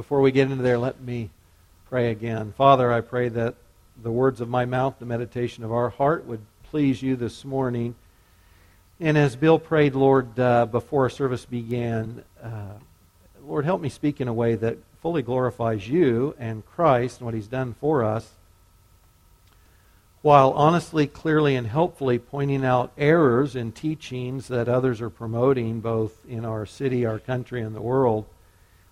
before we get into there, let me pray again. Father, I pray that the words of my mouth, the meditation of our heart would please you this morning. And as Bill prayed, Lord, uh, before our service began, uh, Lord, help me speak in a way that fully glorifies you and Christ and what he's done for us, while honestly, clearly, and helpfully pointing out errors in teachings that others are promoting, both in our city, our country, and the world.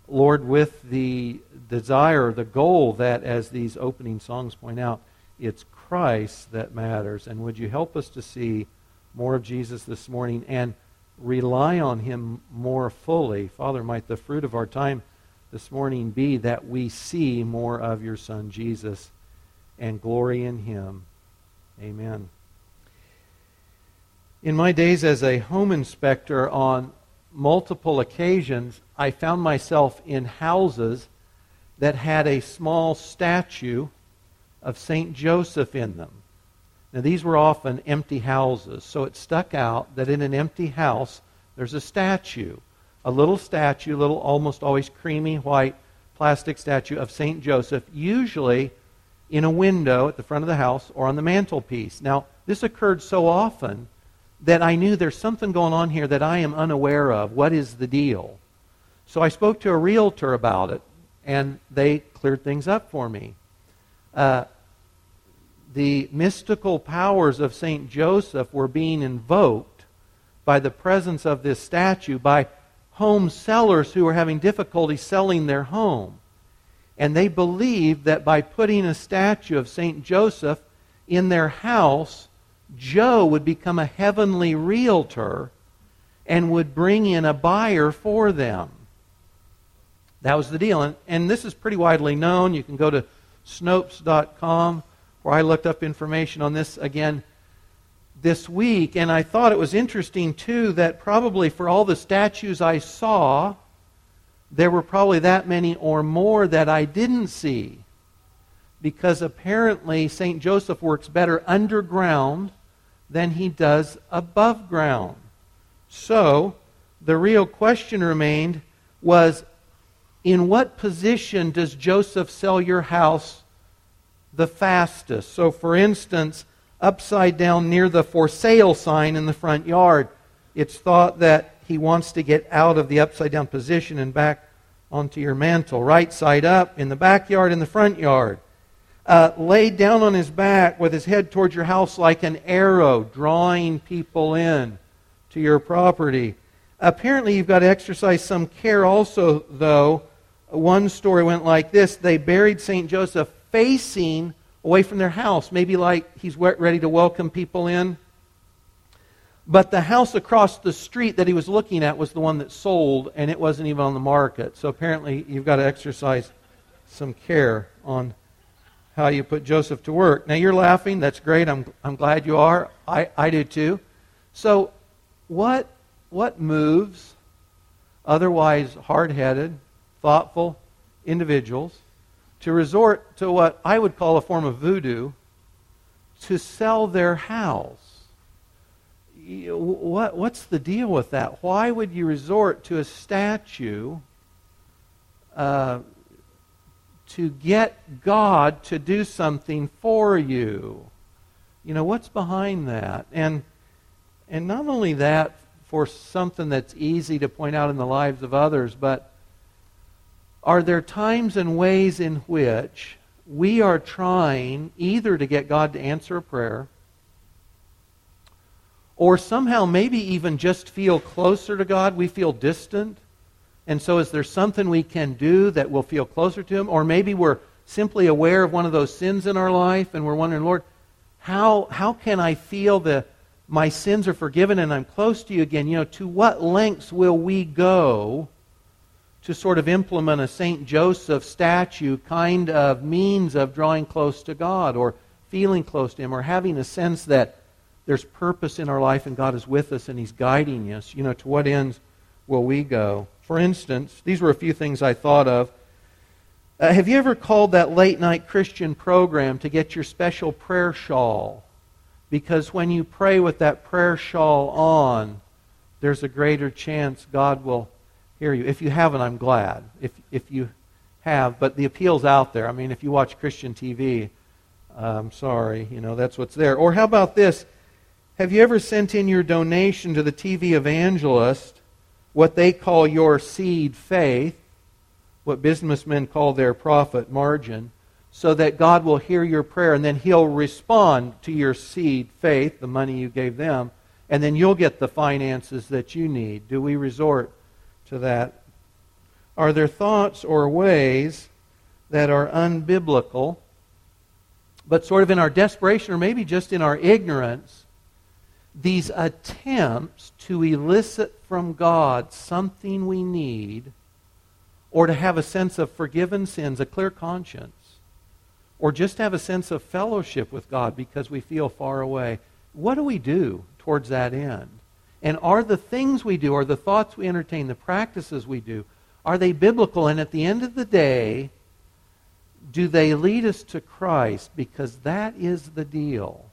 Lord, with the desire, the goal that, as these opening songs point out, it's Christ that matters. And would you help us to see more of Jesus this morning and rely on him more fully? Father, might the fruit of our time this morning be that we see more of your Son, Jesus, and glory in him. Amen. In my days as a home inspector on multiple occasions, I found myself in houses that had a small statue of St. Joseph in them. Now, these were often empty houses, so it stuck out that in an empty house there's a statue, a little statue, little almost always creamy white plastic statue of St. Joseph, usually in a window at the front of the house or on the mantelpiece. Now, this occurred so often that I knew there's something going on here that I am unaware of. What is the deal? So I spoke to a realtor about it, and they cleared things up for me. Uh, the mystical powers of St. Joseph were being invoked by the presence of this statue by home sellers who were having difficulty selling their home. And they believed that by putting a statue of St. Joseph in their house, Joe would become a heavenly realtor and would bring in a buyer for them. That was the deal. And, and this is pretty widely known. You can go to Snopes.com where I looked up information on this again this week. And I thought it was interesting, too, that probably for all the statues I saw, there were probably that many or more that I didn't see. Because apparently St. Joseph works better underground than he does above ground. So, the real question remained was in what position does Joseph sell your house the fastest? So, for instance, upside down near the for sale sign in the front yard, it's thought that he wants to get out of the upside down position and back onto your mantel. Right side up in the backyard in the front yard uh, laid down on his back with his head towards your house like an arrow, drawing people in to your property. Apparently, you've got to exercise some care also, though. One story went like this They buried St. Joseph facing away from their house, maybe like he's ready to welcome people in. But the house across the street that he was looking at was the one that sold, and it wasn't even on the market. So apparently, you've got to exercise some care on how you put Joseph to work. Now you're laughing. That's great. I'm, I'm glad you are. I, I do too. So, what, what moves otherwise hard headed, thoughtful individuals to resort to what I would call a form of voodoo to sell their house? What, what's the deal with that? Why would you resort to a statue? Uh, to get God to do something for you. You know, what's behind that? And, and not only that for something that's easy to point out in the lives of others, but are there times and ways in which we are trying either to get God to answer a prayer or somehow maybe even just feel closer to God? We feel distant and so, is there something we can do that will feel closer to Him? Or maybe we're simply aware of one of those sins in our life and we're wondering, Lord, how, how can I feel that my sins are forgiven and I'm close to you again? You know, to what lengths will we go to sort of implement a St. Joseph statue kind of means of drawing close to God or feeling close to Him or having a sense that there's purpose in our life and God is with us and He's guiding us? You know, to what ends will we go? For instance, these were a few things I thought of. Uh, have you ever called that late night Christian program to get your special prayer shawl? Because when you pray with that prayer shawl on, there's a greater chance God will hear you. If you haven't, I'm glad. If, if you have, but the appeal's out there. I mean, if you watch Christian TV, I'm sorry, you know, that's what's there. Or how about this? Have you ever sent in your donation to the TV evangelist, what they call your seed faith, what businessmen call their profit margin, so that God will hear your prayer and then He'll respond to your seed faith, the money you gave them, and then you'll get the finances that you need? Do we resort to that? Are there thoughts or ways that are unbiblical, but sort of in our desperation or maybe just in our ignorance, these attempts to elicit from God something we need, or to have a sense of forgiven sins, a clear conscience, or just have a sense of fellowship with God because we feel far away. What do we do towards that end? And are the things we do, are the thoughts we entertain, the practices we do, are they biblical? And at the end of the day, do they lead us to Christ? Because that is the deal.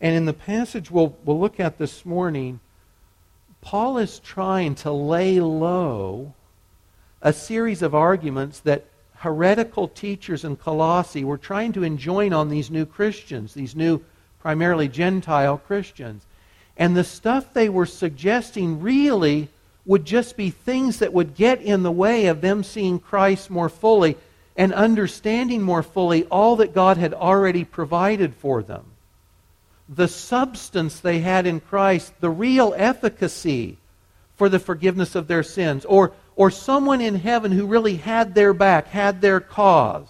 And in the passage we'll, we'll look at this morning, Paul is trying to lay low a series of arguments that heretical teachers in Colossae were trying to enjoin on these new Christians, these new primarily Gentile Christians. And the stuff they were suggesting really would just be things that would get in the way of them seeing Christ more fully and understanding more fully all that God had already provided for them the substance they had in Christ, the real efficacy for the forgiveness of their sins, or, or someone in heaven who really had their back, had their cause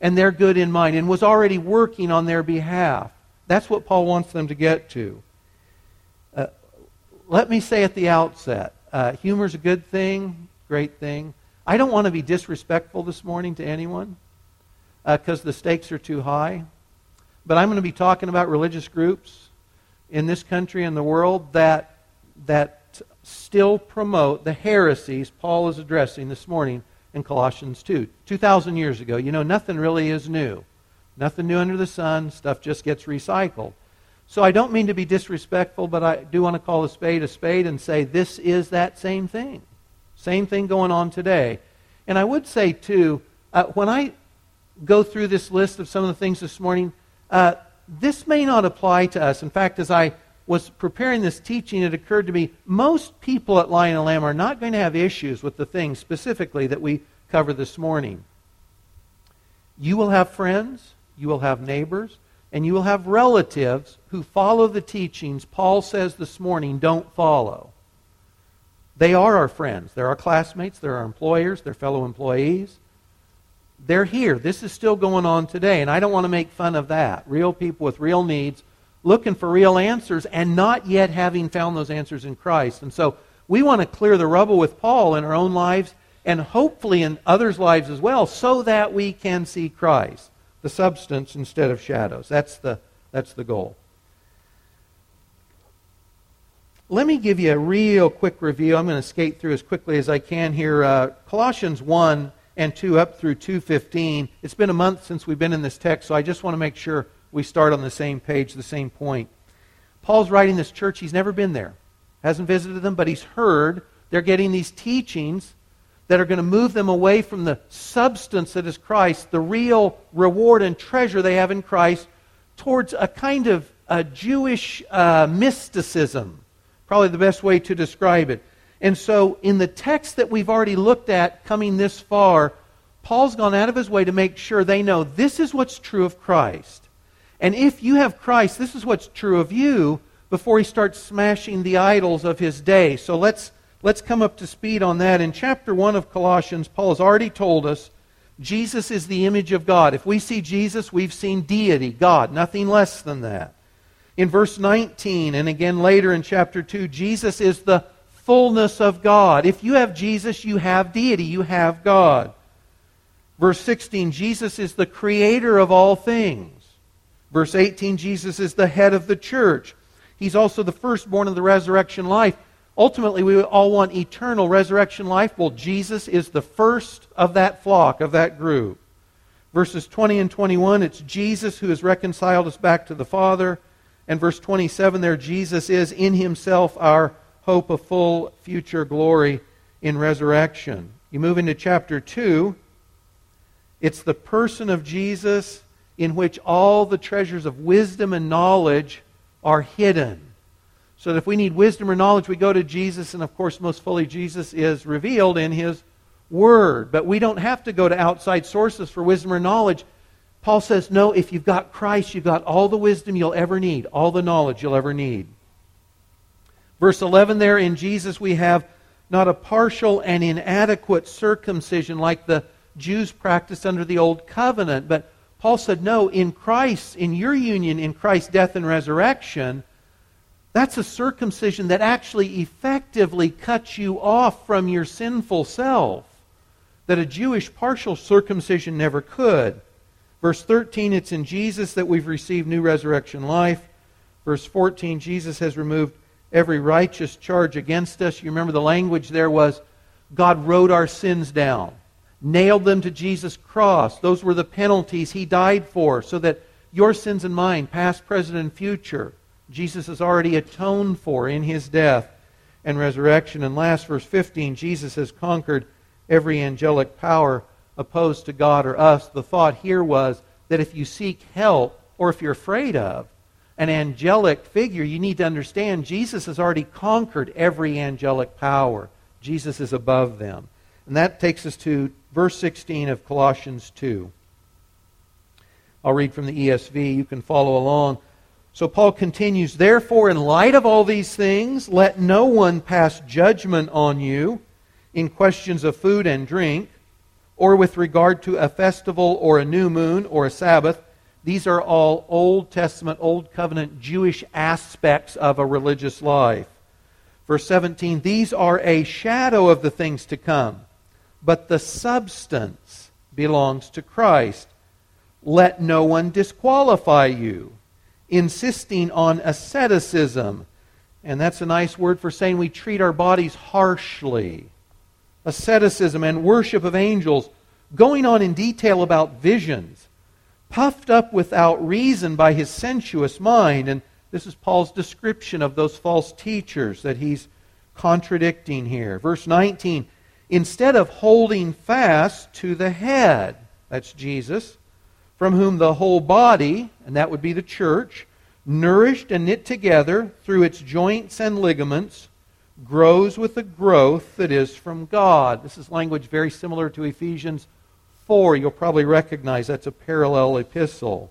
and their good in mind, and was already working on their behalf. That's what Paul wants them to get to. Uh, let me say at the outset uh, humor's a good thing, great thing. I don't want to be disrespectful this morning to anyone because uh, the stakes are too high. But I'm going to be talking about religious groups in this country and the world that, that still promote the heresies Paul is addressing this morning in Colossians 2. 2,000 years ago. You know, nothing really is new. Nothing new under the sun. Stuff just gets recycled. So I don't mean to be disrespectful, but I do want to call a spade a spade and say this is that same thing. Same thing going on today. And I would say, too, uh, when I go through this list of some of the things this morning, uh, this may not apply to us. In fact, as I was preparing this teaching, it occurred to me most people at Lion and Lamb are not going to have issues with the things specifically that we cover this morning. You will have friends, you will have neighbors, and you will have relatives who follow the teachings Paul says this morning don't follow. They are our friends. They're our classmates, they're our employers, they're fellow employees. They're here. This is still going on today, and I don't want to make fun of that. Real people with real needs looking for real answers and not yet having found those answers in Christ. And so we want to clear the rubble with Paul in our own lives and hopefully in others' lives as well so that we can see Christ, the substance instead of shadows. That's the, that's the goal. Let me give you a real quick review. I'm going to skate through as quickly as I can here. Uh, Colossians 1 and 2 up through 215. It's been a month since we've been in this text, so I just want to make sure we start on the same page, the same point. Paul's writing this church. He's never been there, hasn't visited them, but he's heard they're getting these teachings that are going to move them away from the substance that is Christ, the real reward and treasure they have in Christ, towards a kind of a Jewish uh, mysticism. Probably the best way to describe it. And so, in the text that we've already looked at coming this far, Paul's gone out of his way to make sure they know this is what's true of Christ. And if you have Christ, this is what's true of you before he starts smashing the idols of his day. So let's, let's come up to speed on that. In chapter 1 of Colossians, Paul has already told us Jesus is the image of God. If we see Jesus, we've seen deity, God, nothing less than that. In verse 19, and again later in chapter 2, Jesus is the fullness of God. If you have Jesus, you have deity, you have God. Verse 16, Jesus is the creator of all things. Verse 18, Jesus is the head of the church. He's also the firstborn of the resurrection life. Ultimately, we all want eternal resurrection life. Well, Jesus is the first of that flock, of that group. Verses 20 and 21, it's Jesus who has reconciled us back to the Father. And verse 27 there, Jesus is in himself our hope of full future glory in resurrection. You move into chapter 2, It's the person of Jesus in which all the treasures of wisdom and knowledge are hidden. So that if we need wisdom or knowledge, we go to Jesus, and of course, most fully, Jesus is revealed in His Word. But we don't have to go to outside sources for wisdom or knowledge. Paul says, no, if you've got Christ, you've got all the wisdom you'll ever need, all the knowledge you'll ever need. Verse 11 there, in Jesus we have not a partial and inadequate circumcision like the Jews practiced under the Old Covenant, but Paul said, no, in Christ, in your union in Christ's death and resurrection, that's a circumcision that actually effectively cuts you off from your sinful self, that a Jewish partial circumcision never could. Verse 13, it's in Jesus that we've received new resurrection life. Verse 14, Jesus has removed every righteous charge against us. You remember the language there was God wrote our sins down, nailed them to Jesus' cross. Those were the penalties he died for, so that your sins and mine, past, present, and future, Jesus has already atoned for in his death and resurrection. And last, verse 15, Jesus has conquered every angelic power opposed to God or us. The thought here was that if you seek help, or if you're afraid of, an angelic figure, you need to understand Jesus has already conquered every angelic power. Jesus is above them. And that takes us to verse 16 of Colossians 2. I'll read from the ESV. You can follow along. So Paul continues Therefore, in light of all these things, let no one pass judgment on you in questions of food and drink, or with regard to a festival, or a new moon, or a Sabbath these are all Old Testament, Old Covenant Jewish aspects of a religious life. Verse 17 These are a shadow of the things to come, but the substance belongs to Christ. Let no one disqualify you, insisting on asceticism. And that's a nice word for saying we treat our bodies harshly. Asceticism and worship of angels, going on in detail about visions puffed up without reason by his sensuous mind. And this is Paul's description of those false teachers that he's contradicting here. Verse 19 Instead of holding fast to the head, that's Jesus, from whom the whole body, and that would be the church, nourished and knit together through its joints and ligaments, grows with the growth that is from God. This is language very similar to Ephesians 4, you'll probably recognize that's a parallel epistle.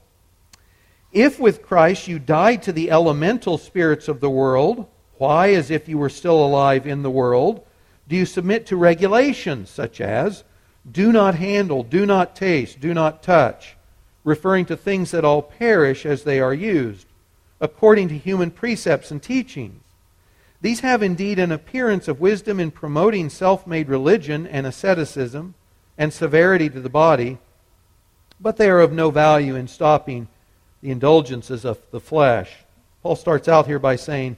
If with Christ you died to the elemental spirits of the world, why, as if you were still alive in the world, do you submit to regulations such as do not handle, do not taste, do not touch, referring to things that all perish as they are used, according to human precepts and teachings? These have indeed an appearance of wisdom in promoting self made religion and asceticism and severity to the body, but they are of no value in stopping the indulgences of the flesh. Paul starts out here by saying,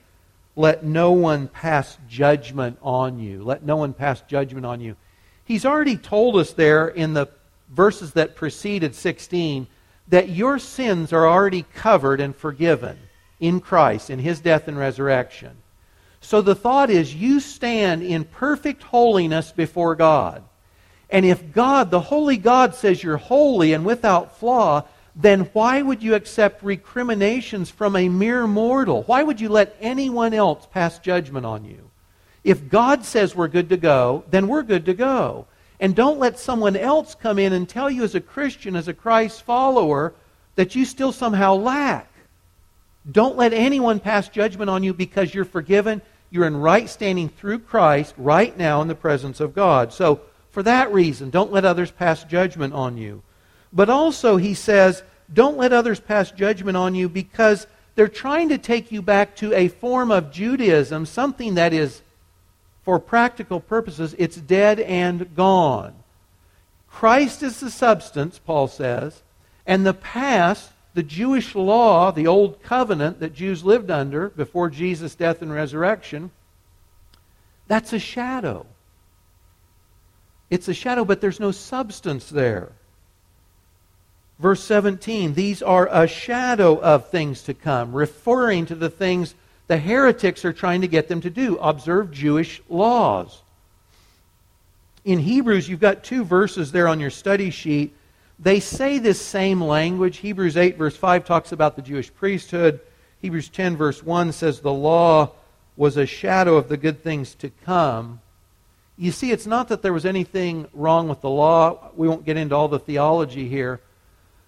Let no one pass judgment on you. Let no one pass judgment on you. He's already told us there in the verses that preceded 16 that your sins are already covered and forgiven in Christ, in his death and resurrection. So the thought is you stand in perfect holiness before God. And if God, the holy God, says you're holy and without flaw, then why would you accept recriminations from a mere mortal? Why would you let anyone else pass judgment on you? If God says we're good to go, then we're good to go. And don't let someone else come in and tell you as a Christian, as a Christ follower, that you still somehow lack. Don't let anyone pass judgment on you because you're forgiven. You're in right standing through Christ right now in the presence of God. So, for that reason. Don't let others pass judgment on you. But also, he says, don't let others pass judgment on you because they're trying to take you back to a form of Judaism, something that is, for practical purposes, it's dead and gone. Christ is the substance, Paul says, and the past, the Jewish law, the old covenant that Jews lived under before Jesus' death and resurrection, that's a shadow. It's a shadow, but there's no substance there. Verse 17, these are a shadow of things to come, referring to the things the heretics are trying to get them to do observe Jewish laws. In Hebrews, you've got two verses there on your study sheet they say this same language. Hebrews 8, verse 5 talks about the Jewish priesthood. Hebrews 10, verse 1 says the law was a shadow of the good things to come. You see, it's not that there was anything wrong with the law. We won't get into all the theology here.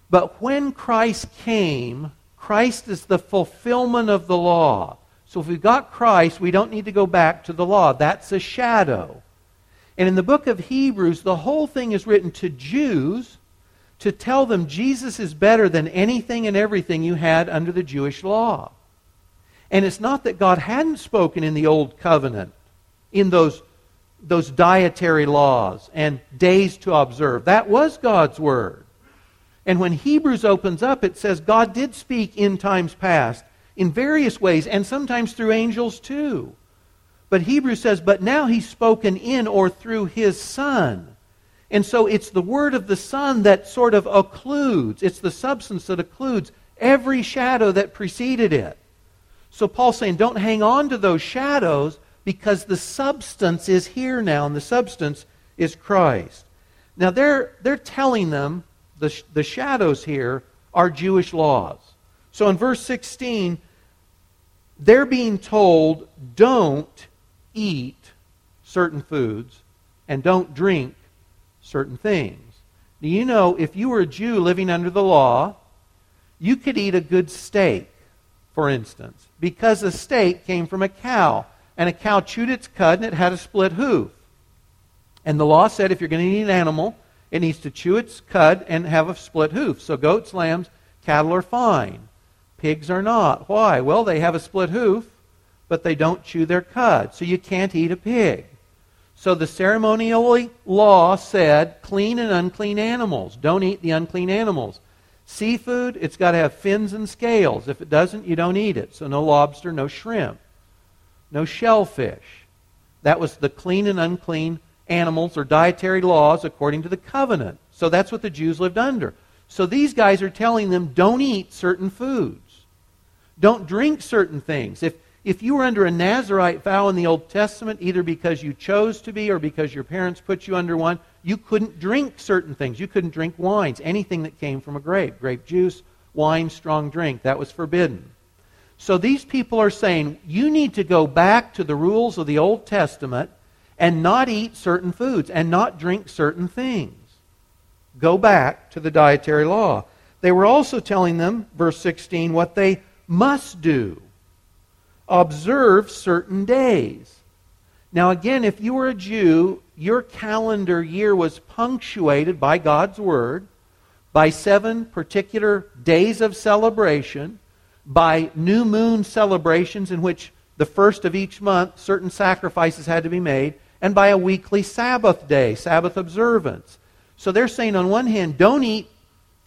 But when Christ came, Christ is the fulfillment of the law. So if we've got Christ, we don't need to go back to the law. That's a shadow. And in the book of Hebrews, the whole thing is written to Jews to tell them Jesus is better than anything and everything you had under the Jewish law. And it's not that God hadn't spoken in the Old Covenant, in those, those dietary laws and days to observe. That was God's Word. And when Hebrews opens up, it says God did speak in times past in various ways, and sometimes through angels too. But Hebrews says, but now he's spoken in or through his Son. And so it's the word of the Son that sort of occludes, it's the substance that occludes every shadow that preceded it. So Paul's saying, don't hang on to those shadows because the substance is here now, and the substance is Christ. Now they're, they're telling them the, the shadows here are Jewish laws. So in verse 16, they're being told don't eat certain foods and don't drink certain things. Do you know if you were a Jew living under the law, you could eat a good steak, for instance, because a steak came from a cow, and a cow chewed its cud and it had a split hoof. And the law said if you're going to eat an animal, it needs to chew its cud and have a split hoof. So goats, lambs, cattle are fine. Pigs are not. Why? Well, they have a split hoof, but they don't chew their cud. So you can't eat a pig. So the ceremonial law said clean and unclean animals. Don't eat the unclean animals. Seafood, it's got to have fins and scales. If it doesn't, you don't eat it. So no lobster, no shrimp, no shellfish. That was the clean and unclean animals or dietary laws according to the covenant. So that's what the Jews lived under. So these guys are telling them don't eat certain foods. Don't drink certain things. If, if you were under a Nazarite vow in the Old Testament, either because you chose to be or because your parents put you under one, you couldn't drink certain things. You couldn't drink wines, anything that came from a grape, grape juice, wine, strong drink. That was forbidden. So these people are saying you need to go back to the rules of the Old Testament and not eat certain foods and not drink certain things. Go back to the dietary law. They were also telling them, verse 16, what they must do observe certain days. Now, again, if you were a Jew, your calendar year was punctuated by God's Word, by seven particular days of celebration, by new moon celebrations in which the first of each month certain sacrifices had to be made, and by a weekly Sabbath day, Sabbath observance. So they're saying, on one hand, don't eat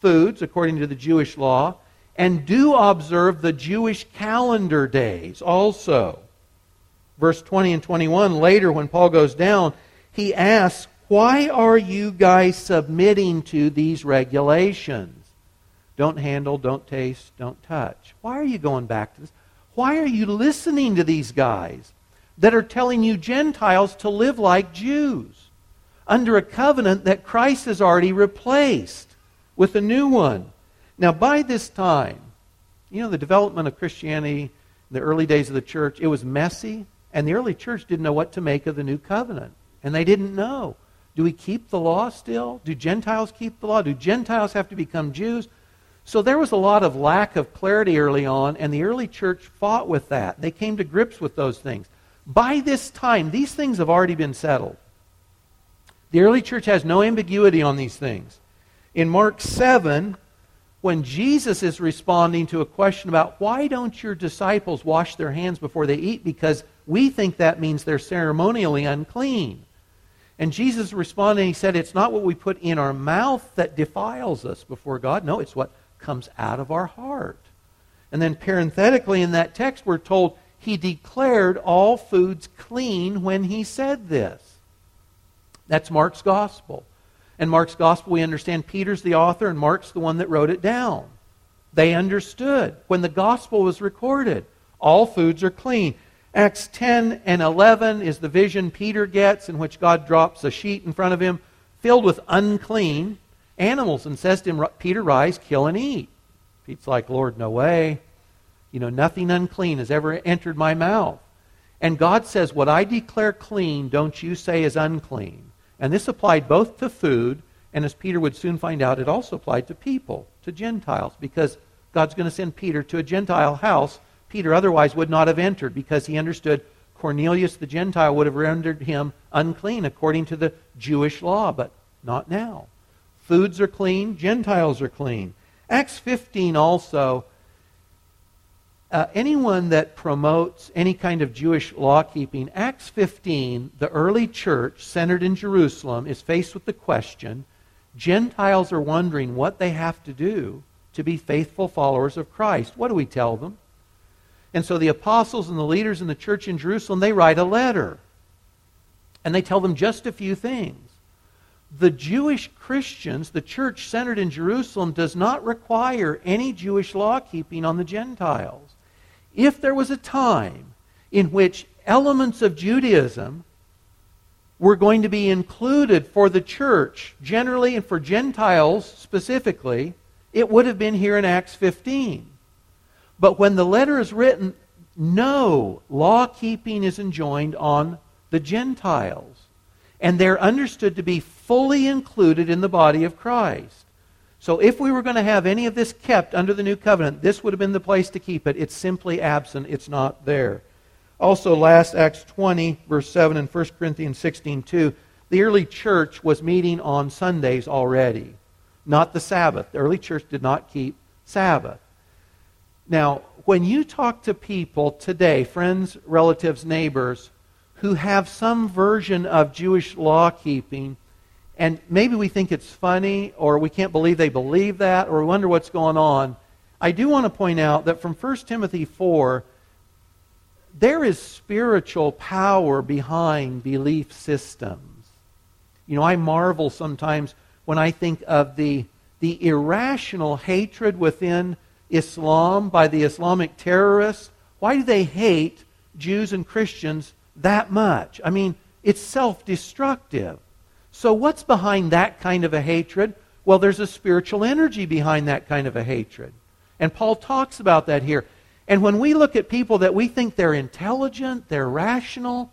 foods according to the Jewish law, and do observe the Jewish calendar days also. Verse 20 and 21, later when Paul goes down, he asks, Why are you guys submitting to these regulations? Don't handle, don't taste, don't touch. Why are you going back to this? Why are you listening to these guys? that are telling you Gentiles to live like Jews under a covenant that Christ has already replaced with a new one. Now, by this time, you know, the development of Christianity, the early days of the church, it was messy, and the early church didn't know what to make of the new covenant. And they didn't know. Do we keep the law still? Do Gentiles keep the law? Do Gentiles have to become Jews? So there was a lot of lack of clarity early on, and the early church fought with that. They came to grips with those things. By this time, these things have already been settled. The early church has no ambiguity on these things. In Mark 7, when Jesus is responding to a question about why don't your disciples wash their hands before they eat? Because we think that means they're ceremonially unclean. And Jesus responded, he said, It's not what we put in our mouth that defiles us before God. No, it's what comes out of our heart. And then parenthetically in that text, we're told he declared all foods clean when he said this. That's Mark's gospel. And Mark's gospel, we understand Peter's the author and Mark's the one that wrote it down. They understood when the gospel was recorded. All foods are clean. Acts 10 and 11 is the vision Peter gets in which God drops a sheet in front of him filled with unclean animals and says to him, Peter, rise, kill, and eat. Pete's like, Lord, no way. You know, nothing unclean has ever entered my mouth. And God says, What I declare clean, don't you say is unclean. And this applied both to food, and as Peter would soon find out, it also applied to people, to Gentiles, because God's going to send Peter to a Gentile house Peter otherwise would not have entered because he understood Cornelius the Gentile would have rendered him unclean according to the Jewish law, but not now. Foods are clean, Gentiles are clean. Acts 15 also, uh, anyone that promotes any kind of Jewish law keeping, Acts 15, the early church centered in Jerusalem, is faced with the question Gentiles are wondering what they have to do to be faithful followers of Christ. What do we tell them? And so the apostles and the leaders in the church in Jerusalem, they write a letter. And they tell them just a few things. The Jewish Christians, the church centered in Jerusalem, does not require any Jewish law keeping on the Gentiles. If there was a time in which elements of Judaism were going to be included for the church, generally and for Gentiles specifically, it would have been here in Acts 15. But when the letter is written, no law keeping is enjoined on the Gentiles. And they're understood to be fully included in the body of Christ. So if we were going to have any of this kept under the new covenant, this would have been the place to keep it. It's simply absent, it's not there. Also, last Acts 20, verse 7, and 1 Corinthians 16, 2, the early church was meeting on Sundays already, not the Sabbath. The early church did not keep Sabbath. Now, when you talk to people today, friends, relatives, neighbors, who have some version of Jewish law keeping, and maybe we think it's funny, or we can't believe they believe that, or we wonder what's going on, I do want to point out that from 1 Timothy 4, there is spiritual power behind belief systems. You know, I marvel sometimes when I think of the, the irrational hatred within Islam by the Islamic terrorists? Why do they hate Jews and Christians that much? I mean, it's self destructive. So, what's behind that kind of a hatred? Well, there's a spiritual energy behind that kind of a hatred. And Paul talks about that here. And when we look at people that we think they're intelligent, they're rational,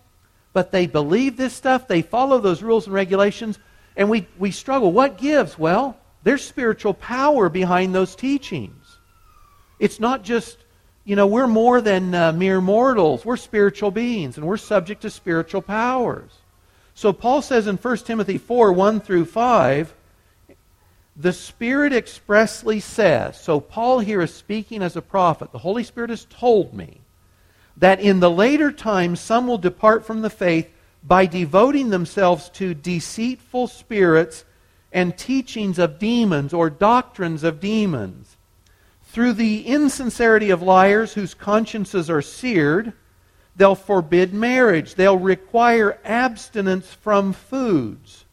but they believe this stuff, they follow those rules and regulations, and we, we struggle. What gives? Well, there's spiritual power behind those teachings. It's not just, you know, we're more than uh, mere mortals. We're spiritual beings, and we're subject to spiritual powers. So Paul says in 1 Timothy 4 1 through 5, the Spirit expressly says, so Paul here is speaking as a prophet. The Holy Spirit has told me that in the later times some will depart from the faith by devoting themselves to deceitful spirits and teachings of demons or doctrines of demons through the insincerity of liars whose consciences are seared, they'll forbid marriage. They'll require abstinence from foods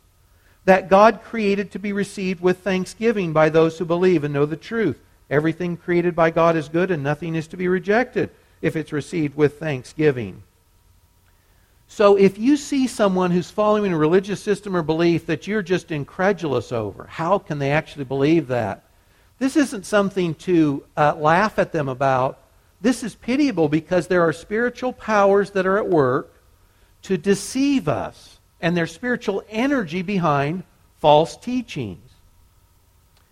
that God created to be received with thanksgiving by those who believe and know the truth. Everything created by God is good, and nothing is to be rejected if it's received with thanksgiving. So if you see someone who's following a religious system or belief that you're just incredulous over, how can they actually believe that? This isn't something to uh, laugh at them about. This is pitiable because there are spiritual powers that are at work to deceive us, and there's spiritual energy behind false teachings.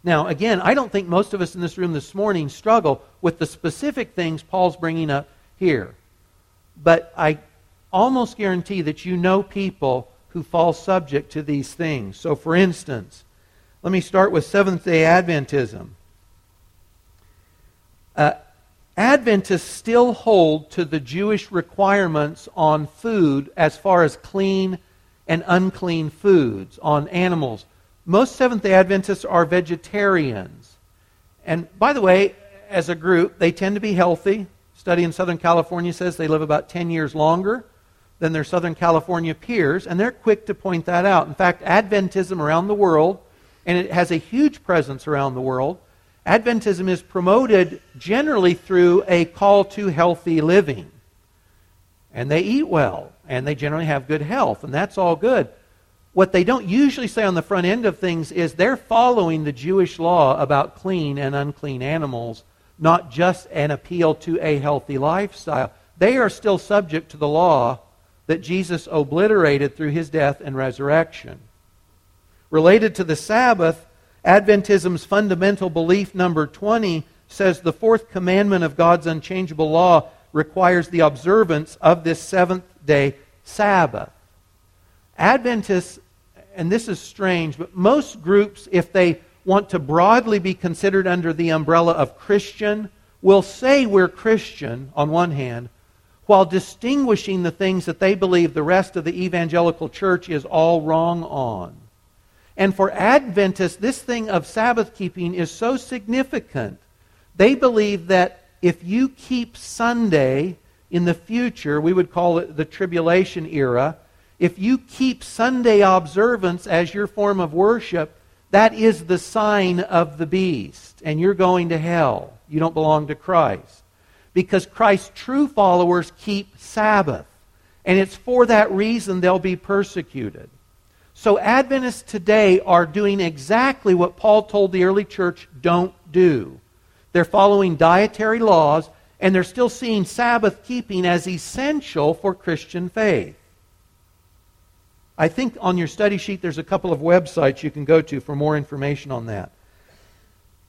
Now, again, I don't think most of us in this room this morning struggle with the specific things Paul's bringing up here. But I almost guarantee that you know people who fall subject to these things. So, for instance, let me start with Seventh day Adventism. Uh, Adventists still hold to the Jewish requirements on food as far as clean and unclean foods, on animals. Most Seventh day Adventists are vegetarians. And by the way, as a group, they tend to be healthy. Study in Southern California says they live about 10 years longer than their Southern California peers, and they're quick to point that out. In fact, Adventism around the world and it has a huge presence around the world. Adventism is promoted generally through a call to healthy living. And they eat well, and they generally have good health, and that's all good. what they don't usually say on the front end of things is they're following the Jewish law about clean and unclean animals, not just an appeal to a healthy lifestyle. They are still subject to the law that Jesus obliterated through his death and resurrection. Related to the Sabbath, Adventism's fundamental belief number 20 says the fourth commandment of God's unchangeable law requires the observance of this seventh day Sabbath. Adventists, and this is strange, but most groups, if they want to broadly be considered under the umbrella of Christian, will say we're Christian on one hand, while distinguishing the things that they believe the rest of the evangelical church is all wrong on. And for Adventists, this thing of Sabbath keeping is so significant. They believe that if you keep Sunday in the future, we would call it the tribulation era, if you keep Sunday observance as your form of worship, that is the sign of the beast, and you're going to hell. You don't belong to Christ. Because Christ's true followers keep Sabbath. And it's for that reason they'll be persecuted. So Adventists today are doing exactly what Paul told the early church don't do. They're following dietary laws, and they're still seeing Sabbath keeping as essential for Christian faith. I think on your study sheet there's a couple of websites you can go to for more information on that.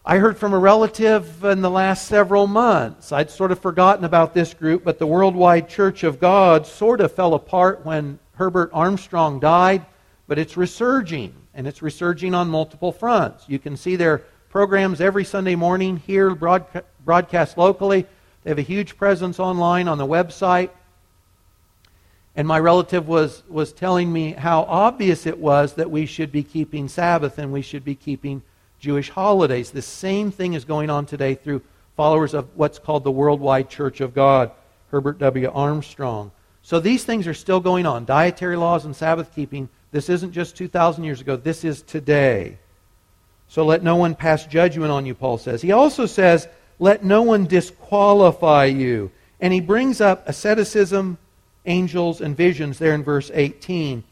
I heard from a relative in the last several months. I'd sort of forgotten about this group, but the Worldwide Church of God sort of fell apart when Herbert Armstrong died but it's resurging, and it's resurging on multiple fronts. You can see their programs every Sunday morning here, broadcast locally. They have a huge presence online on the website. And my relative was, was telling me how obvious it was that we should be keeping Sabbath and we should be keeping Jewish holidays. The same thing is going on today through followers of what's called the Worldwide Church of God, Herbert W. Armstrong. So these things are still going on dietary laws and Sabbath keeping this isn't just 2,000 years ago, this is today. So let no one pass judgment on you, Paul says. He also says, let no one disqualify you. And he brings up asceticism, angels, and visions there in verse 18.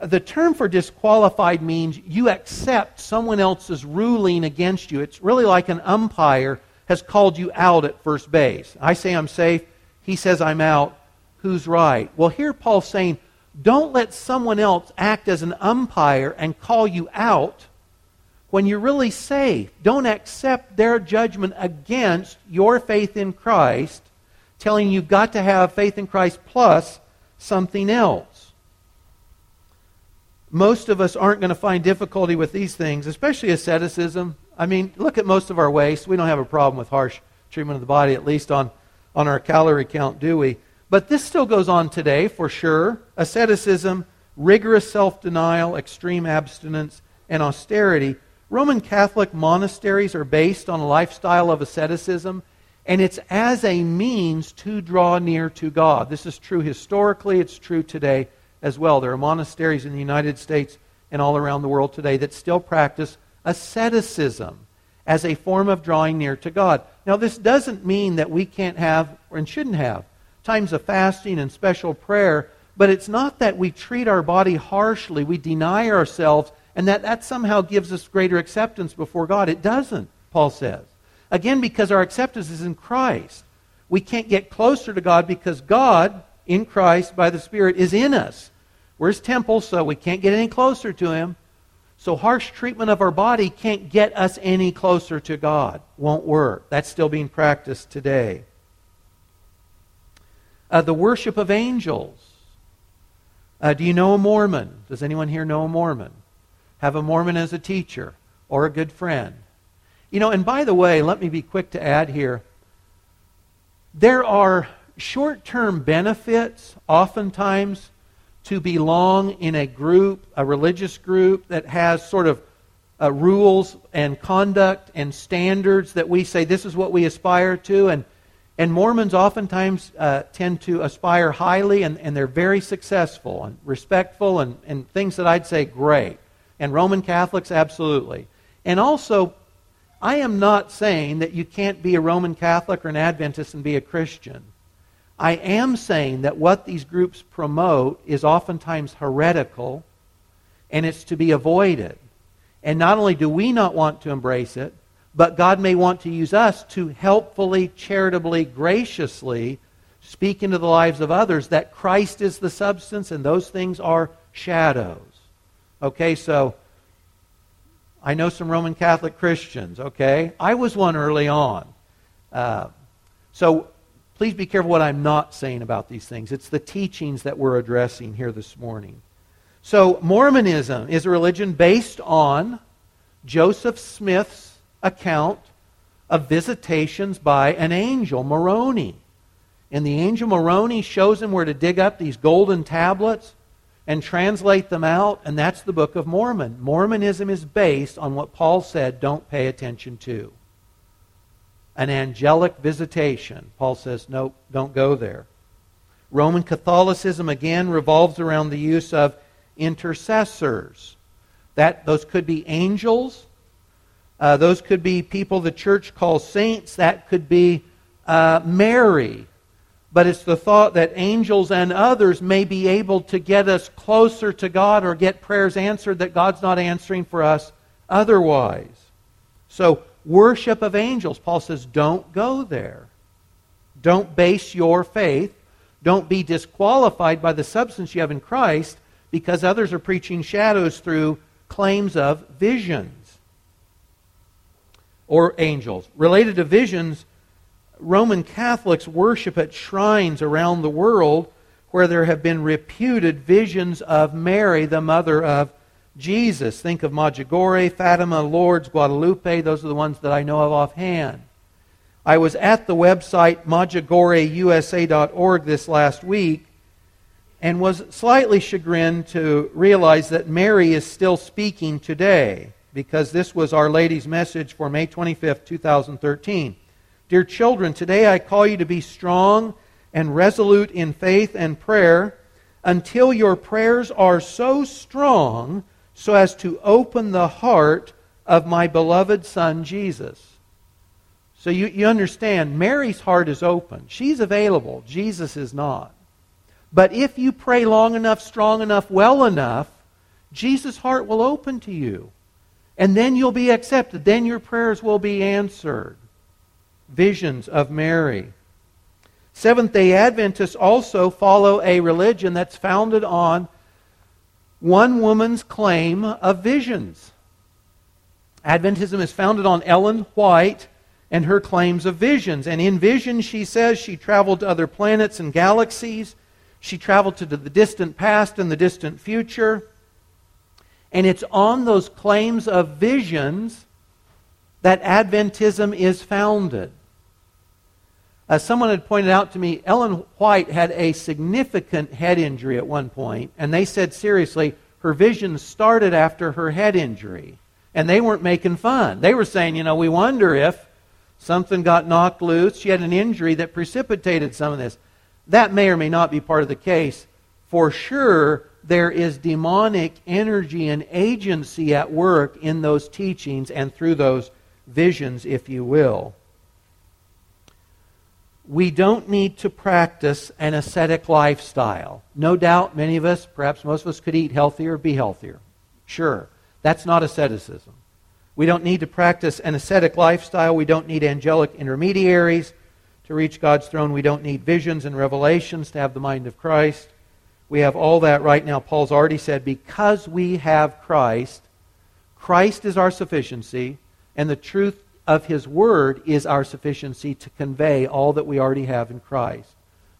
The term for disqualified means you accept someone else's ruling against you. It's really like an umpire has called you out at first base. I say I'm safe. He says I'm out. Who's right? Well, here Paul's saying, don't let someone else act as an umpire and call you out when you're really safe. Don't accept their judgment against your faith in Christ, telling you you've got to have faith in Christ plus something else. Most of us aren't going to find difficulty with these things, especially asceticism. I mean, look at most of our waist. We don't have a problem with harsh treatment of the body, at least on, on our calorie count, do we? But this still goes on today for sure. Asceticism, rigorous self denial, extreme abstinence, and austerity. Roman Catholic monasteries are based on a lifestyle of asceticism, and it's as a means to draw near to God. This is true historically, it's true today as well. There are monasteries in the United States and all around the world today that still practice asceticism as a form of drawing near to God. Now, this doesn't mean that we can't have and shouldn't have times of fasting and special prayer, but it's not that we treat our body harshly, we deny ourselves, and that that somehow gives us greater acceptance before God. It doesn't, Paul says. Again, because our acceptance is in Christ. We can't get closer to God because God, in Christ, by the Spirit, is in us. We're his temple, so we can't get any closer to him. So harsh treatment of our body can't get us any closer to God. Won't work. That's still being practiced today uh, the worship of angels. Uh, do you know a Mormon? Does anyone here know a Mormon? Have a Mormon as a teacher or a good friend? You know, and by the way, let me be quick to add here. There are short term benefits, oftentimes, to belong in a group, a religious group that has sort of uh, rules and conduct and standards that we say this is what we aspire to. And and Mormons oftentimes uh, tend to aspire highly, and, and they're very successful and respectful and, and things that I'd say great. And Roman Catholics, absolutely. And also, I am not saying that you can't be a Roman Catholic or an Adventist and be a Christian. I am saying that what these groups promote is oftentimes heretical and it's to be avoided. And not only do we not want to embrace it, but God may want to use us to helpfully, charitably, graciously speak into the lives of others that Christ is the substance and those things are shadows. Okay, so I know some Roman Catholic Christians, okay? I was one early on. Uh, so please be careful what I'm not saying about these things. It's the teachings that we're addressing here this morning. So, Mormonism is a religion based on Joseph Smith's account of visitations by an angel, Moroni. And the angel Moroni shows him where to dig up these golden tablets and translate them out, and that's the Book of Mormon. Mormonism is based on what Paul said don't pay attention to. An angelic visitation. Paul says, no, don't go there. Roman Catholicism, again, revolves around the use of intercessors. That, those could be angels. Uh, those could be people the church calls saints. That could be uh, Mary, but it's the thought that angels and others may be able to get us closer to God or get prayers answered that God's not answering for us otherwise. So, worship of angels, Paul says, don't go there. Don't base your faith. Don't be disqualified by the substance you have in Christ because others are preaching shadows through claims of visions or angels. Related to visions, Roman Catholics worship at shrines around the world where there have been reputed visions of Mary, the mother of Jesus. Think of Medjugorje, Fatima, Lourdes, Guadalupe. Those are the ones that I know of offhand. I was at the website medjugorjeusa.org this last week and was slightly chagrined to realize that Mary is still speaking today because this was Our Lady's message for May 25th, 2013. Dear children, today I call you to be strong and resolute in faith and prayer until your prayers are so strong so as to open the heart of my beloved Son Jesus. So you, you understand, Mary's heart is open. She's available. Jesus is not. But if you pray long enough, strong enough, well enough, Jesus' heart will open to you. And then you'll be accepted. Then your prayers will be answered visions of Mary. Seventh day Adventists also follow a religion that's founded on one woman's claim of visions. Adventism is founded on Ellen White and her claims of visions. And in visions, she says she traveled to other planets and galaxies. She traveled to the distant past and the distant future. And it's on those claims of visions that Adventism is founded. Uh, someone had pointed out to me, Ellen White had a significant head injury at one point, and they said seriously, her vision started after her head injury. And they weren't making fun. They were saying, you know, we wonder if something got knocked loose. She had an injury that precipitated some of this. That may or may not be part of the case. For sure, there is demonic energy and agency at work in those teachings and through those visions, if you will we don't need to practice an ascetic lifestyle. No doubt many of us, perhaps most of us, could eat healthier, be healthier. Sure. That's not asceticism. We don't need to practice an ascetic lifestyle. We don't need angelic intermediaries to reach God's throne. We don't need visions and revelations to have the mind of Christ. We have all that right now. Paul's already said because we have Christ, Christ is our sufficiency, and the truth of His Word is our sufficiency to convey all that we already have in Christ.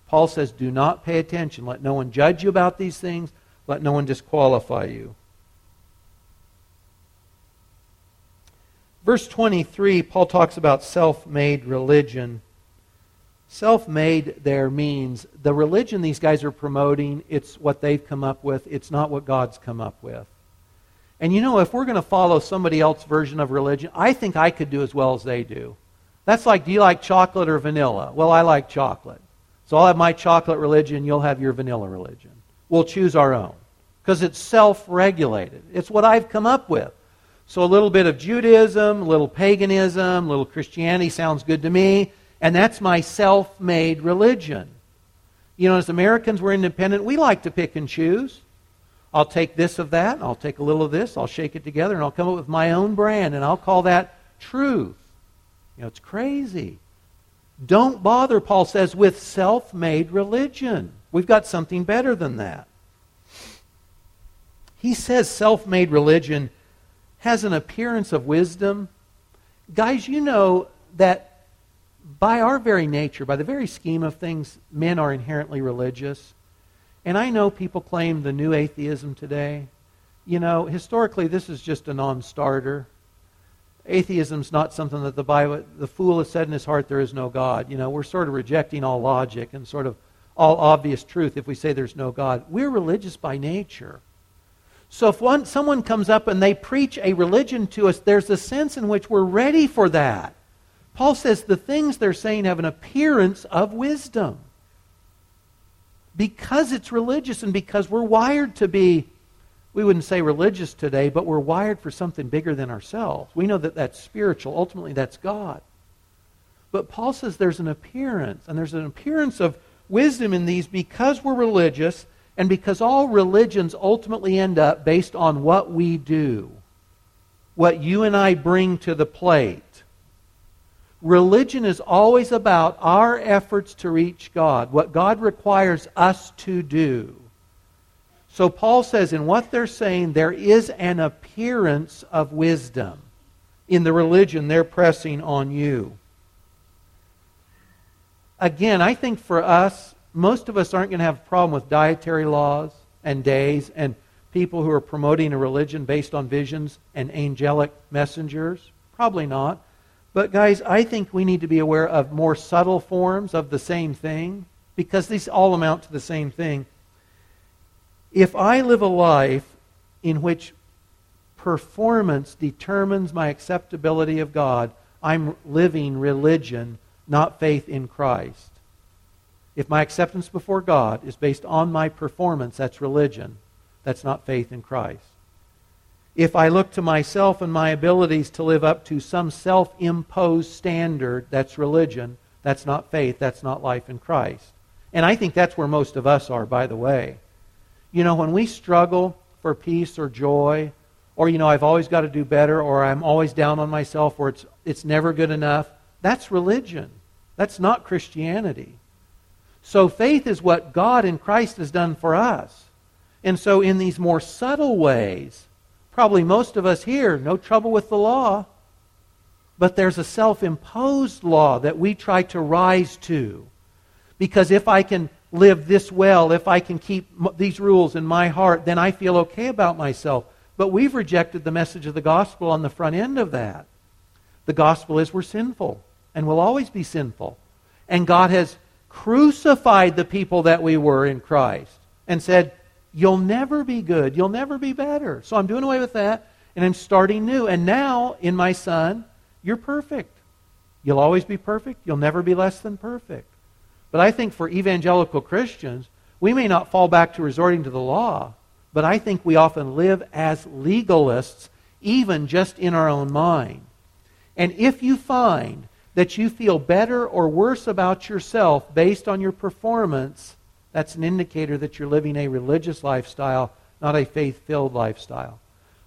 Paul says, Do not pay attention. Let no one judge you about these things. Let no one disqualify you. Verse 23, Paul talks about self made religion. Self made there means the religion these guys are promoting, it's what they've come up with, it's not what God's come up with. And you know, if we're going to follow somebody else's version of religion, I think I could do as well as they do. That's like, do you like chocolate or vanilla? Well, I like chocolate. So I'll have my chocolate religion, you'll have your vanilla religion. We'll choose our own. Because it's self regulated. It's what I've come up with. So a little bit of Judaism, a little paganism, a little Christianity sounds good to me, and that's my self made religion. You know, as Americans, we're independent. We like to pick and choose. I'll take this of that, I'll take a little of this, I'll shake it together, and I'll come up with my own brand, and I'll call that truth. You know, it's crazy. Don't bother, Paul says, with self made religion. We've got something better than that. He says self made religion has an appearance of wisdom. Guys, you know that by our very nature, by the very scheme of things, men are inherently religious. And I know people claim the new atheism today. You know, historically, this is just a non starter. Atheism's not something that the Bible, the fool has said in his heart, there is no God. You know, we're sort of rejecting all logic and sort of all obvious truth if we say there's no God. We're religious by nature. So if one, someone comes up and they preach a religion to us, there's a sense in which we're ready for that. Paul says the things they're saying have an appearance of wisdom. Because it's religious and because we're wired to be, we wouldn't say religious today, but we're wired for something bigger than ourselves. We know that that's spiritual. Ultimately, that's God. But Paul says there's an appearance, and there's an appearance of wisdom in these because we're religious and because all religions ultimately end up based on what we do, what you and I bring to the plate. Religion is always about our efforts to reach God, what God requires us to do. So Paul says in what they're saying, there is an appearance of wisdom in the religion they're pressing on you. Again, I think for us, most of us aren't going to have a problem with dietary laws and days and people who are promoting a religion based on visions and angelic messengers. Probably not. But, guys, I think we need to be aware of more subtle forms of the same thing because these all amount to the same thing. If I live a life in which performance determines my acceptability of God, I'm living religion, not faith in Christ. If my acceptance before God is based on my performance, that's religion. That's not faith in Christ. If I look to myself and my abilities to live up to some self imposed standard, that's religion. That's not faith. That's not life in Christ. And I think that's where most of us are, by the way. You know, when we struggle for peace or joy, or, you know, I've always got to do better, or I'm always down on myself, or it's, it's never good enough, that's religion. That's not Christianity. So faith is what God in Christ has done for us. And so, in these more subtle ways, Probably most of us here, no trouble with the law. But there's a self imposed law that we try to rise to. Because if I can live this well, if I can keep these rules in my heart, then I feel okay about myself. But we've rejected the message of the gospel on the front end of that. The gospel is we're sinful and will always be sinful. And God has crucified the people that we were in Christ and said, You'll never be good. You'll never be better. So I'm doing away with that, and I'm starting new. And now, in my son, you're perfect. You'll always be perfect. You'll never be less than perfect. But I think for evangelical Christians, we may not fall back to resorting to the law, but I think we often live as legalists, even just in our own mind. And if you find that you feel better or worse about yourself based on your performance, that's an indicator that you're living a religious lifestyle, not a faith filled lifestyle.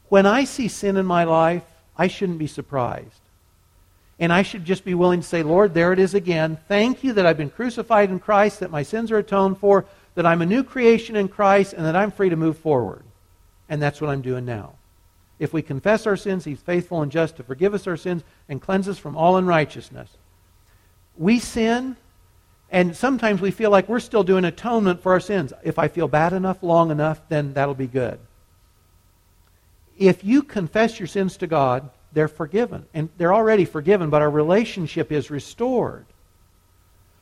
When I see sin in my life, I shouldn't be surprised. And I should just be willing to say, Lord, there it is again. Thank you that I've been crucified in Christ, that my sins are atoned for, that I'm a new creation in Christ, and that I'm free to move forward. And that's what I'm doing now. If we confess our sins, He's faithful and just to forgive us our sins and cleanse us from all unrighteousness. We sin, and sometimes we feel like we're still doing atonement for our sins. If I feel bad enough, long enough, then that'll be good. If you confess your sins to God, they're forgiven. And they're already forgiven, but our relationship is restored.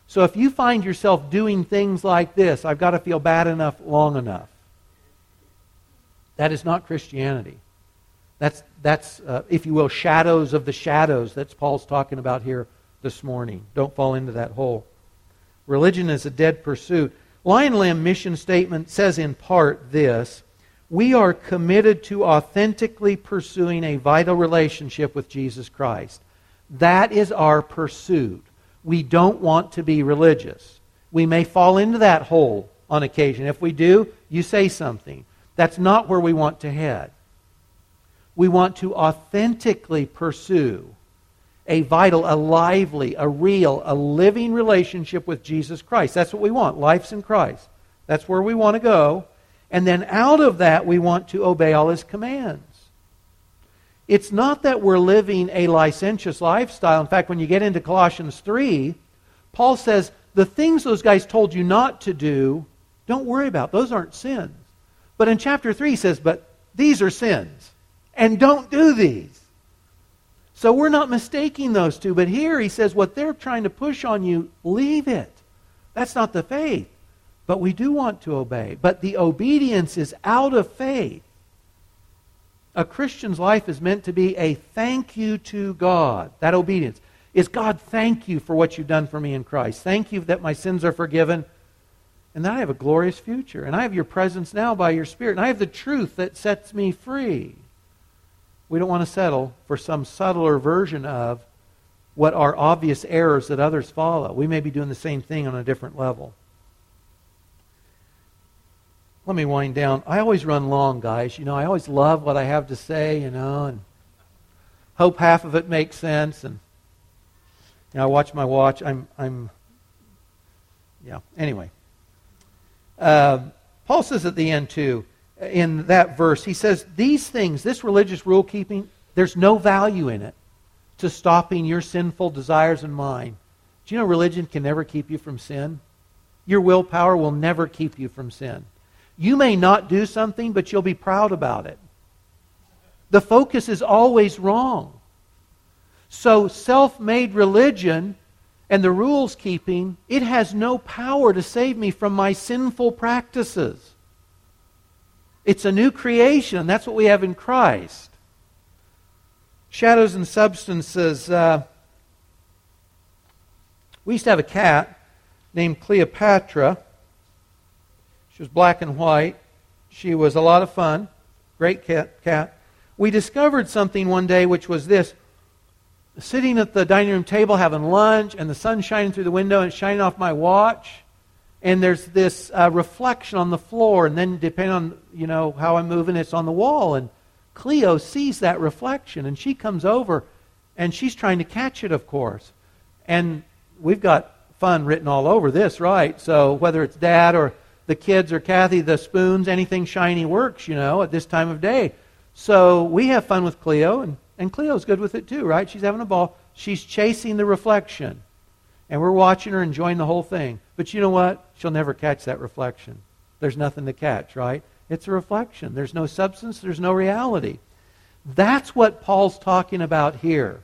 So if you find yourself doing things like this, I've got to feel bad enough, long enough. That is not Christianity. That's, that's uh, if you will, shadows of the shadows that Paul's talking about here this morning. Don't fall into that hole. Religion is a dead pursuit. Lion Lamb mission statement says in part this We are committed to authentically pursuing a vital relationship with Jesus Christ. That is our pursuit. We don't want to be religious. We may fall into that hole on occasion. If we do, you say something. That's not where we want to head. We want to authentically pursue a vital, a lively, a real, a living relationship with Jesus Christ. That's what we want. Life's in Christ. That's where we want to go. And then out of that, we want to obey all his commands. It's not that we're living a licentious lifestyle. In fact, when you get into Colossians 3, Paul says, the things those guys told you not to do, don't worry about. Those aren't sins. But in chapter 3, he says, but these are sins. And don't do these. So we're not mistaking those two. But here he says what they're trying to push on you, leave it. That's not the faith. But we do want to obey. But the obedience is out of faith. A Christian's life is meant to be a thank you to God. That obedience is God, thank you for what you've done for me in Christ. Thank you that my sins are forgiven. And that I have a glorious future. And I have your presence now by your Spirit. And I have the truth that sets me free. We don't want to settle for some subtler version of what are obvious errors that others follow. We may be doing the same thing on a different level. Let me wind down. I always run long, guys. You know, I always love what I have to say, you know, and hope half of it makes sense. And you know, I watch my watch. I'm, I'm, yeah. Anyway, uh, Paul says at the end too in that verse, he says, These things, this religious rule keeping, there's no value in it to stopping your sinful desires and mine. Do you know religion can never keep you from sin? Your willpower will never keep you from sin. You may not do something, but you'll be proud about it. The focus is always wrong. So, self made religion and the rules keeping, it has no power to save me from my sinful practices. It's a new creation. That's what we have in Christ. Shadows and substances. Uh, we used to have a cat named Cleopatra. She was black and white. She was a lot of fun. Great cat. cat. We discovered something one day, which was this. Sitting at the dining room table having lunch, and the sun shining through the window and shining off my watch and there's this uh, reflection on the floor, and then depending on you know how I'm moving, it's on the wall. And Cleo sees that reflection, and she comes over, and she's trying to catch it, of course. And we've got fun written all over this, right? So whether it's Dad or the kids or Kathy, the spoons, anything shiny works, you know, at this time of day. So we have fun with Cleo, and, and Cleo's good with it too, right? She's having a ball. She's chasing the reflection. And we're watching her enjoying the whole thing. But you know what? She'll never catch that reflection. There's nothing to catch, right? It's a reflection. There's no substance, there's no reality. That's what Paul's talking about here.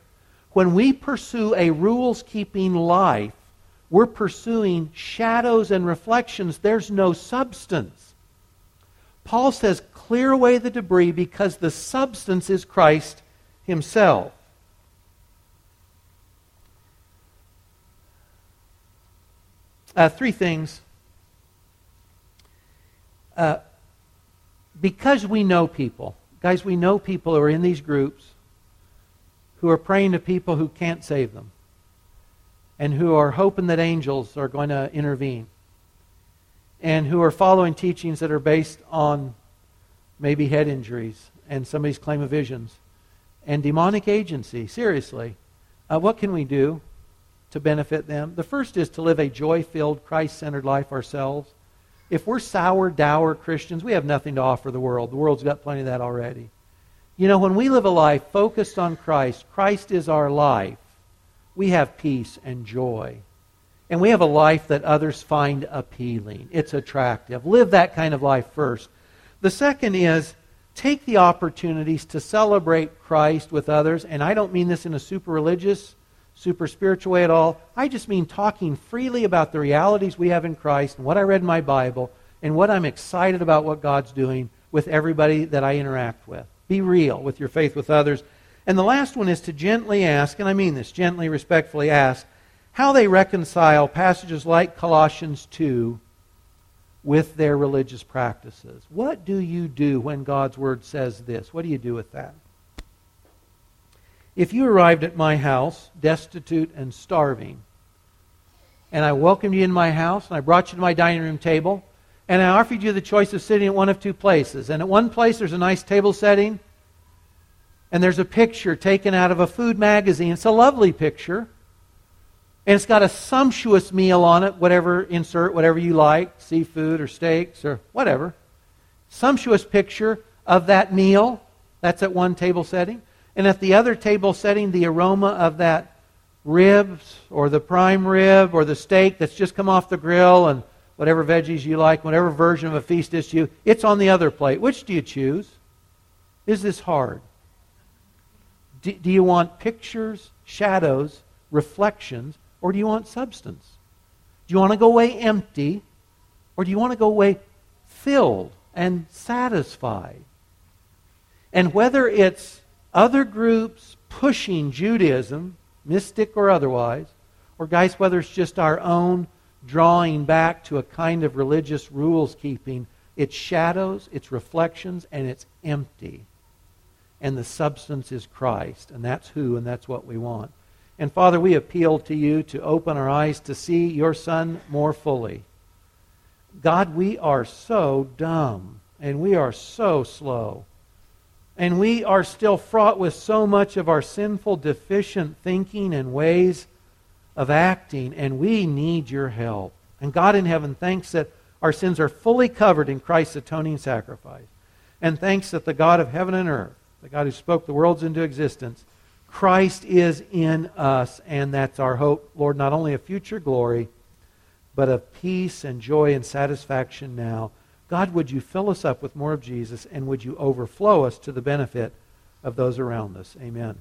When we pursue a rules keeping life, we're pursuing shadows and reflections. There's no substance. Paul says, clear away the debris because the substance is Christ himself. Uh, three things. Uh, because we know people, guys, we know people who are in these groups who are praying to people who can't save them and who are hoping that angels are going to intervene and who are following teachings that are based on maybe head injuries and somebody's claim of visions and demonic agency. Seriously, uh, what can we do? To benefit them. The first is to live a joy filled, Christ centered life ourselves. If we're sour, dour Christians, we have nothing to offer the world. The world's got plenty of that already. You know, when we live a life focused on Christ, Christ is our life, we have peace and joy. And we have a life that others find appealing. It's attractive. Live that kind of life first. The second is take the opportunities to celebrate Christ with others. And I don't mean this in a super religious super spiritual way at all. I just mean talking freely about the realities we have in Christ and what I read in my Bible and what I'm excited about what God's doing with everybody that I interact with. Be real with your faith with others. And the last one is to gently ask, and I mean this, gently, respectfully ask, how they reconcile passages like Colossians 2 with their religious practices. What do you do when God's Word says this? What do you do with that? If you arrived at my house, destitute and starving, and I welcomed you in my house, and I brought you to my dining room table, And I offered you the choice of sitting at one of two places. And at one place, there's a nice table setting, and there's a picture taken out of a food magazine. It's a lovely picture. And it's got a sumptuous meal on it, whatever, insert whatever you like, seafood or steaks or whatever. Sumptuous picture of that meal. That's at one table setting. And at the other table setting, the aroma of that ribs or the prime rib or the steak that's just come off the grill and whatever veggies you like, whatever version of a feast is you, it's on the other plate. Which do you choose? Is this hard? Do, do you want pictures, shadows, reflections, or do you want substance? Do you want to go away empty, or do you want to go away filled and satisfied? And whether it's other groups pushing Judaism, mystic or otherwise, or guys, whether it's just our own drawing back to a kind of religious rules keeping. It's shadows, it's reflections, and it's empty. And the substance is Christ, and that's who, and that's what we want. And Father, we appeal to you to open our eyes to see your Son more fully. God, we are so dumb, and we are so slow. And we are still fraught with so much of our sinful, deficient thinking and ways of acting, and we need your help. And God in heaven, thanks that our sins are fully covered in Christ's atoning sacrifice. And thanks that the God of heaven and earth, the God who spoke the worlds into existence, Christ is in us, and that's our hope, Lord, not only of future glory, but of peace and joy and satisfaction now. God, would you fill us up with more of Jesus, and would you overflow us to the benefit of those around us? Amen.